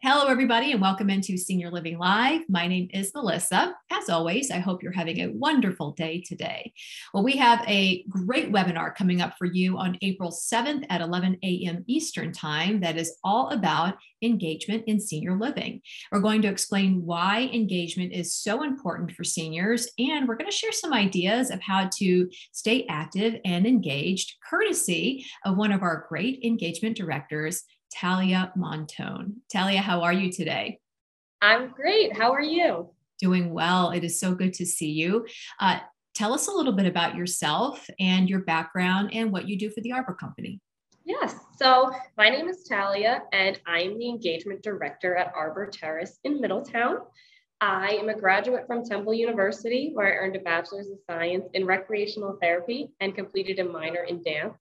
Hello, everybody, and welcome into Senior Living Live. My name is Melissa. As always, I hope you're having a wonderful day today. Well, we have a great webinar coming up for you on April 7th at 11 a.m. Eastern Time that is all about engagement in senior living. We're going to explain why engagement is so important for seniors, and we're going to share some ideas of how to stay active and engaged, courtesy of one of our great engagement directors. Talia Montone. Talia, how are you today? I'm great. How are you? Doing well. It is so good to see you. Uh, tell us a little bit about yourself and your background and what you do for the Arbor Company. Yes. So my name is Talia, and I'm the engagement director at Arbor Terrace in Middletown. I am a graduate from Temple University, where I earned a bachelor's of science in recreational therapy and completed a minor in dance.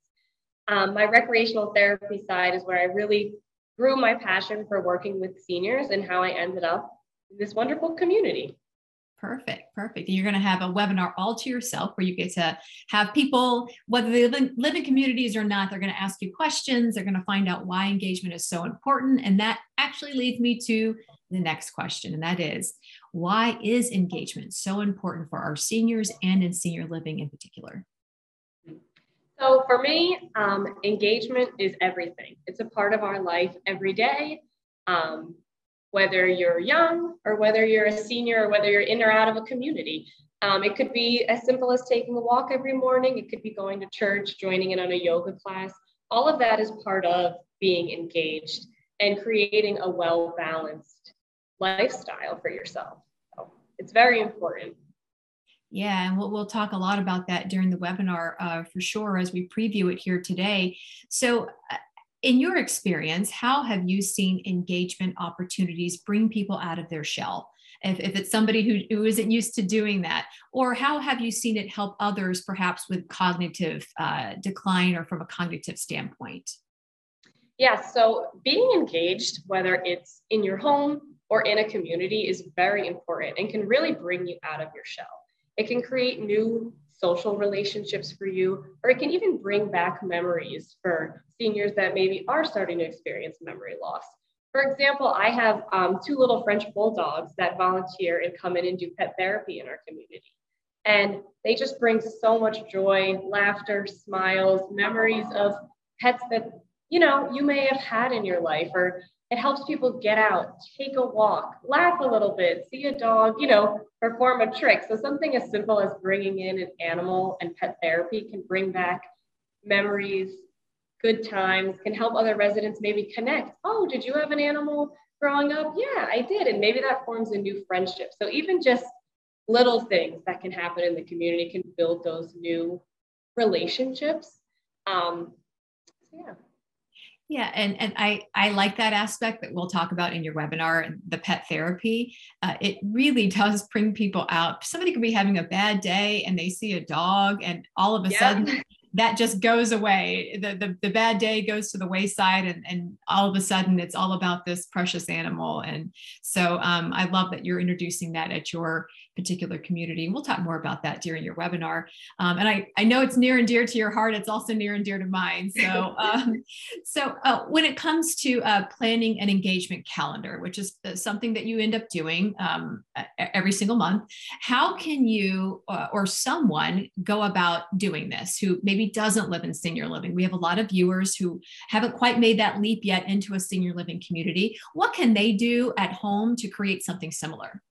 Um, my recreational therapy side is where I really grew my passion for working with seniors and how I ended up in this wonderful community. Perfect, perfect. You're going to have a webinar all to yourself where you get to have people, whether they live in, live in communities or not, they're going to ask you questions. They're going to find out why engagement is so important. And that actually leads me to the next question, and that is why is engagement so important for our seniors and in senior living in particular? So for me, um, engagement is everything. It's a part of our life every day. Um, whether you're young or whether you're a senior or whether you're in or out of a community. Um, it could be as simple as taking a walk every morning. It could be going to church, joining in on a yoga class. All of that is part of being engaged and creating a well balanced lifestyle for yourself. So it's very important. Yeah, and we'll, we'll talk a lot about that during the webinar uh, for sure as we preview it here today. So, uh, in your experience, how have you seen engagement opportunities bring people out of their shell? If, if it's somebody who, who isn't used to doing that, or how have you seen it help others perhaps with cognitive uh, decline or from a cognitive standpoint? Yeah, so being engaged, whether it's in your home or in a community, is very important and can really bring you out of your shell. It can create new social relationships for you, or it can even bring back memories for seniors that maybe are starting to experience memory loss. For example, I have um, two little French bulldogs that volunteer and come in and do pet therapy in our community. And they just bring so much joy, laughter, smiles, memories of pets that you know you may have had in your life or it helps people get out, take a walk, laugh a little bit, see a dog, you know, perform a trick. So something as simple as bringing in an animal and pet therapy can bring back memories, good times, can help other residents maybe connect. Oh, did you have an animal growing up? Yeah, I did. And maybe that forms a new friendship. So even just little things that can happen in the community can build those new relationships. Um, so yeah. Yeah, and and I I like that aspect that we'll talk about in your webinar, the pet therapy. Uh, it really does bring people out. Somebody could be having a bad day and they see a dog, and all of a yeah. sudden that just goes away. The, the the bad day goes to the wayside, and and all of a sudden it's all about this precious animal. And so um, I love that you're introducing that at your particular community. We'll talk more about that during your webinar. Um, and I, I know it's near and dear to your heart. It's also near and dear to mine. So, um, so uh, when it comes to uh, planning an engagement calendar, which is uh, something that you end up doing um, every single month, how can you uh, or someone go about doing this who maybe doesn't live in senior living? We have a lot of viewers who haven't quite made that leap yet into a senior living community. What can they do at home to create something similar?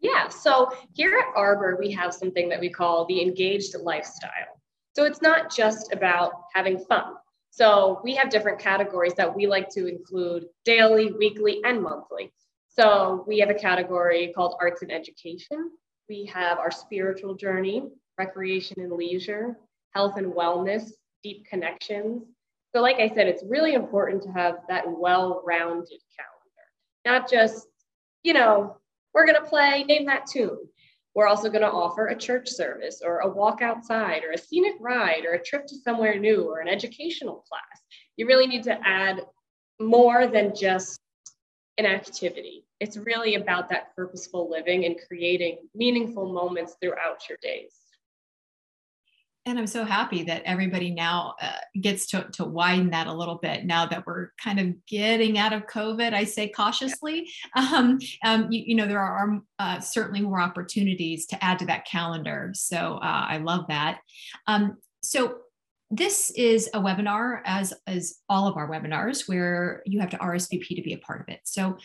Yeah, so here at Arbor, we have something that we call the engaged lifestyle. So it's not just about having fun. So we have different categories that we like to include daily, weekly, and monthly. So we have a category called arts and education. We have our spiritual journey, recreation and leisure, health and wellness, deep connections. So, like I said, it's really important to have that well rounded calendar, not just, you know, we're going to play Name That Tune. We're also going to offer a church service or a walk outside or a scenic ride or a trip to somewhere new or an educational class. You really need to add more than just an activity. It's really about that purposeful living and creating meaningful moments throughout your days. And I'm so happy that everybody now uh, gets to, to widen that a little bit now that we're kind of getting out of COVID. I say cautiously. Um, um, you, you, know, there are uh, certainly more opportunities to add to that calendar. So uh, I love that. Um, so this is a webinar, as as all of our webinars, where you have to RSVP to be a part of it. So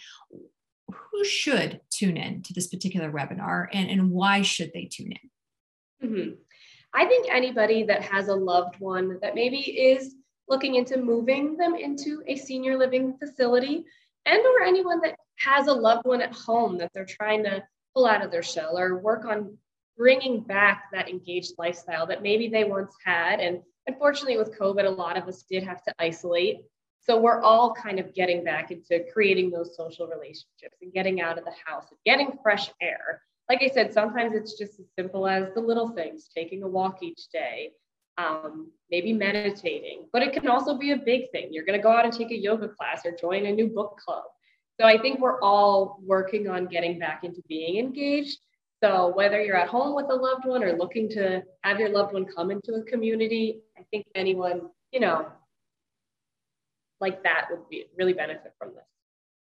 who should tune in to this particular webinar, and, and why should they tune in? Mm-hmm. I think anybody that has a loved one that maybe is looking into moving them into a senior living facility and or anyone that has a loved one at home that they're trying to pull out of their shell or work on bringing back that engaged lifestyle that maybe they once had. And unfortunately with covid a lot of us did have to isolate. So we're all kind of getting back into creating those social relationships and getting out of the house and getting fresh air like I said, sometimes it's just as simple as the little things, taking a walk each day, um, maybe meditating, but it can also be a big thing. You're going to go out and take a yoga class or join a new book club. So I think we're all working on getting back into being engaged. So whether you're at home with a loved one or looking to have your loved one come into a community, I think anyone, you know, like that would be really benefit from this.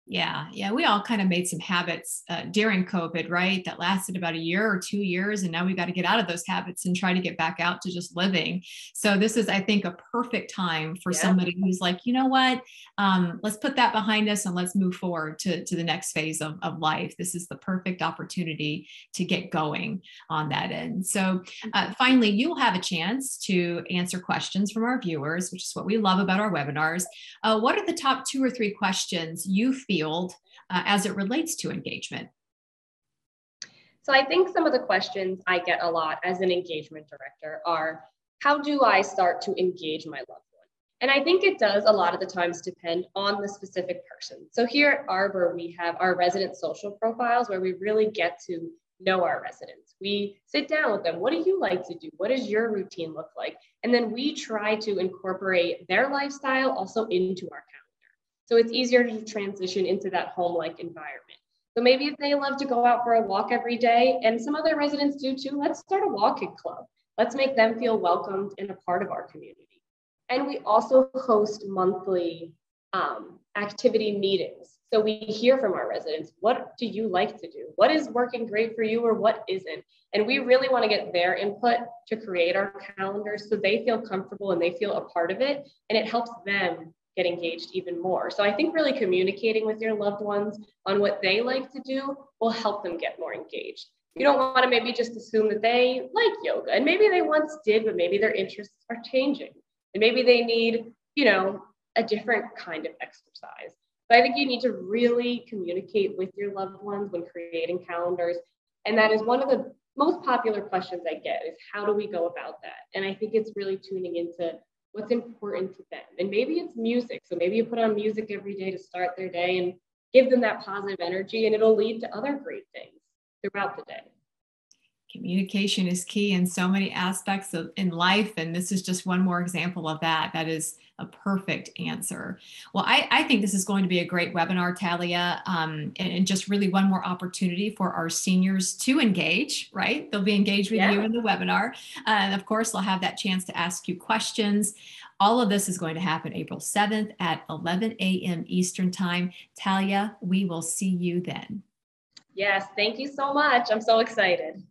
Yeah, yeah, we all kind of made some habits uh, during COVID, right? That lasted about a year or two years, and now we've got to get out of those habits and try to get back out to just living. So this is, I think, a perfect time for yeah. somebody who's like, you know what, um, let's put that behind us and let's move forward to to the next phase of, of life. This is the perfect opportunity to get going on that end. So uh, finally, you'll have a chance to answer questions from our viewers, which is what we love about our webinars. Uh, what are the top two or three questions you feel field uh, as it relates to engagement? So I think some of the questions I get a lot as an engagement director are, how do I start to engage my loved one? And I think it does a lot of the times depend on the specific person. So here at Arbor, we have our resident social profiles where we really get to know our residents. We sit down with them. What do you like to do? What does your routine look like? And then we try to incorporate their lifestyle also into our calendar. So it's easier to transition into that home-like environment. So maybe if they love to go out for a walk every day, and some other residents do too, let's start a walking club. Let's make them feel welcomed and a part of our community. And we also host monthly um, activity meetings. So we hear from our residents, what do you like to do? What is working great for you or what isn't? And we really want to get their input to create our calendar so they feel comfortable and they feel a part of it. And it helps them get engaged even more. So I think really communicating with your loved ones on what they like to do will help them get more engaged. You don't want to maybe just assume that they like yoga and maybe they once did, but maybe their interests are changing and maybe they need, you know, a different kind of exercise. But I think you need to really communicate with your loved ones when creating calendars. And that is one of the most popular questions I get is how do we go about that? And I think it's really tuning into what's important to them. And maybe it's music. So maybe you put on music every day to start their day and give them that positive energy, and it'll lead to other great things throughout the day. Communication is key in so many aspects of in life, and this is just one more example of that. That is a perfect answer. Well, I, I think this is going to be a great webinar, Talia, um, and, and, just really one more opportunity for our seniors to engage, right? They'll be engaged with yeah. you in the webinar. Uh, and of course, they'll have that chance to ask you questions. All of this is going to happen April 7th at 11 a.m. Eastern Time. Talia, we will see you then. Yes, thank you so much. I'm so excited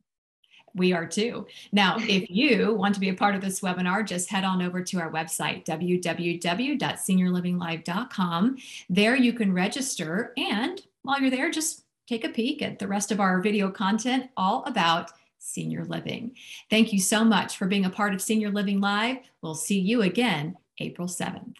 we are too. Now, if you want to be a part of this webinar, just head on over to our website, www.seniorlivinglive.com. There you can register. And while you're there, just take a peek at the rest of our video content all about senior living. Thank you so much for being a part of Senior Living Live. We'll see you again April 7th.